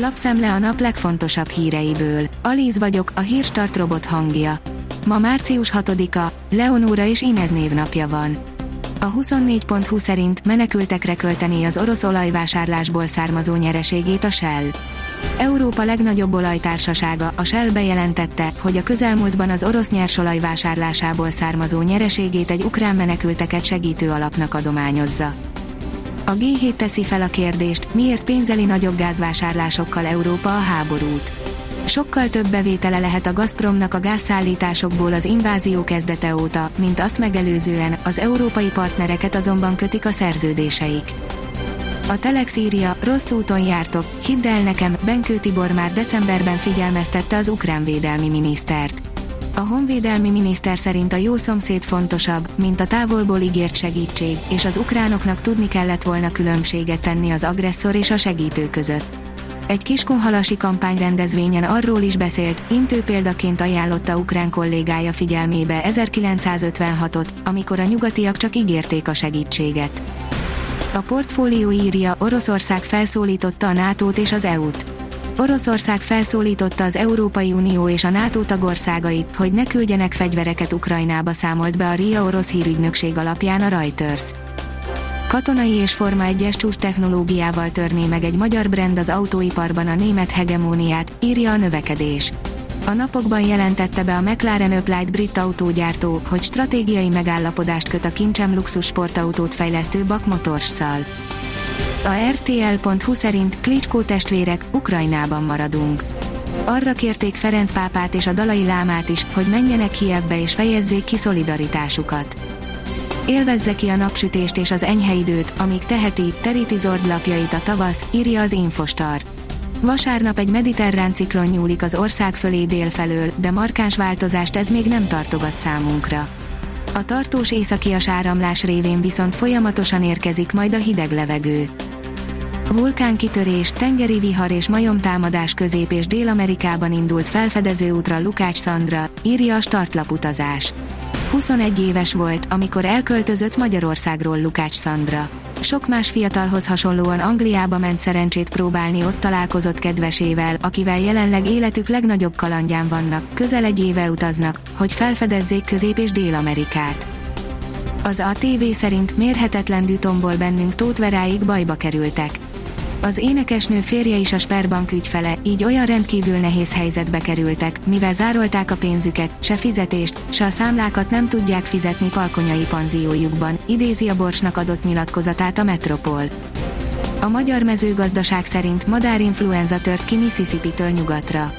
Lapszemle a nap legfontosabb híreiből. Alíz vagyok, a hírstart robot hangja. Ma március 6-a, Leonóra és Inez névnapja van. A 24.20 szerint menekültekre költené az orosz olajvásárlásból származó nyereségét a Shell. Európa legnagyobb olajtársasága, a Shell bejelentette, hogy a közelmúltban az orosz nyersolaj vásárlásából származó nyereségét egy ukrán menekülteket segítő alapnak adományozza. A G7 teszi fel a kérdést, miért pénzeli nagyobb gázvásárlásokkal Európa a háborút. Sokkal több bevétele lehet a Gazpromnak a gázszállításokból az invázió kezdete óta, mint azt megelőzően, az európai partnereket azonban kötik a szerződéseik. A Telex írja, rossz úton jártok, hidd el nekem, Benkő Tibor már decemberben figyelmeztette az ukrán védelmi minisztert. A honvédelmi miniszter szerint a jó szomszéd fontosabb, mint a távolból ígért segítség, és az ukránoknak tudni kellett volna különbséget tenni az agresszor és a segítő között. Egy kiskunhalasi kampányrendezvényen arról is beszélt, intő példaként ajánlotta ukrán kollégája figyelmébe 1956-ot, amikor a nyugatiak csak ígérték a segítséget. A portfólió írja, Oroszország felszólította a NATO-t és az EU-t. Oroszország felszólította az Európai Unió és a NATO tagországait, hogy ne küldjenek fegyvereket Ukrajnába számolt be a RIA orosz hírügynökség alapján a Reuters. Katonai és Forma 1-es csúcs technológiával törné meg egy magyar brand az autóiparban a német hegemóniát, írja a növekedés. A napokban jelentette be a McLaren Applied brit autógyártó, hogy stratégiai megállapodást köt a kincsem luxus sportautót fejlesztő Bak Motorsszal. A RTL.hu szerint Klitschko testvérek, Ukrajnában maradunk. Arra kérték Ferenc pápát és a Dalai Lámát is, hogy menjenek Kievbe és fejezzék ki szolidaritásukat. Élvezze ki a napsütést és az enyhe időt, amíg teheti, teríti zordlapjait a tavasz, írja az Infostart. Vasárnap egy mediterrán ciklon nyúlik az ország fölé délfelől, de markáns változást ez még nem tartogat számunkra. A tartós északias áramlás révén viszont folyamatosan érkezik majd a hideg levegő. Vulkánkitörés, tengeri vihar és majomtámadás Közép- és Dél-Amerikában indult felfedező útra Lukács Szandra, írja a startlap utazás. 21 éves volt, amikor elköltözött Magyarországról Lukács Szandra. Sok más fiatalhoz hasonlóan Angliába ment szerencsét próbálni, ott találkozott kedvesével, akivel jelenleg életük legnagyobb kalandján vannak, közel egy éve utaznak, hogy felfedezzék Közép- és Dél-Amerikát. Az ATV szerint mérhetetlen dütomból bennünk Tótveráig bajba kerültek. Az énekesnő férje is a Sperbank ügyfele, így olyan rendkívül nehéz helyzetbe kerültek, mivel zárolták a pénzüket, se fizetést, se a számlákat nem tudják fizetni palkonyai panziójukban, idézi a Borsnak adott nyilatkozatát a Metropol. A magyar mezőgazdaság szerint madárinfluenza tört ki Mississippi-től nyugatra.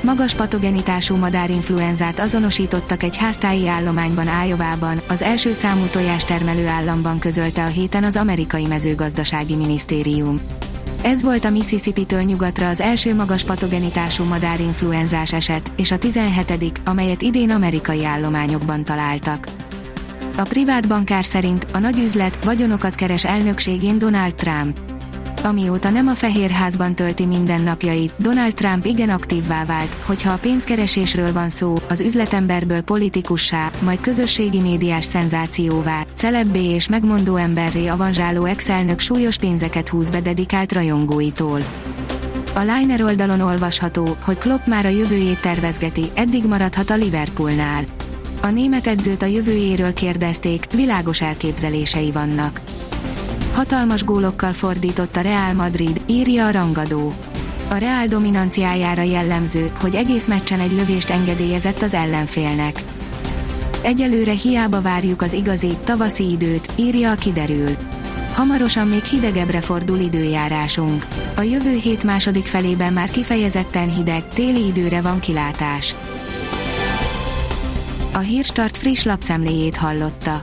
Magas patogenitású madárinfluenzát azonosítottak egy háztáji állományban Ájovában, az első számú tojástermelő államban közölte a héten az amerikai mezőgazdasági minisztérium. Ez volt a Mississippi-től nyugatra az első magas patogenitású madárinfluenzás eset, és a 17 amelyet idén amerikai állományokban találtak. A privát bankár szerint a nagyüzlet vagyonokat keres elnökségén Donald Trump. Amióta nem a Fehérházban tölti mindennapjait, Donald Trump igen aktívvá vált, hogyha a pénzkeresésről van szó, az üzletemberből politikussá, majd közösségi médiás szenzációvá, celebbé és megmondó emberré avanzsáló ex-elnök súlyos pénzeket húz be dedikált rajongóitól. A Liner oldalon olvasható, hogy Klopp már a jövőjét tervezgeti, eddig maradhat a Liverpoolnál. A német edzőt a jövőjéről kérdezték, világos elképzelései vannak. Hatalmas gólokkal fordított a Real Madrid, írja a rangadó. A Real dominanciájára jellemző, hogy egész meccsen egy lövést engedélyezett az ellenfélnek. Egyelőre hiába várjuk az igazi, tavaszi időt, írja a kiderül. Hamarosan még hidegebbre fordul időjárásunk. A jövő hét második felében már kifejezetten hideg, téli időre van kilátás. A Hírstart friss lapszemléjét hallotta.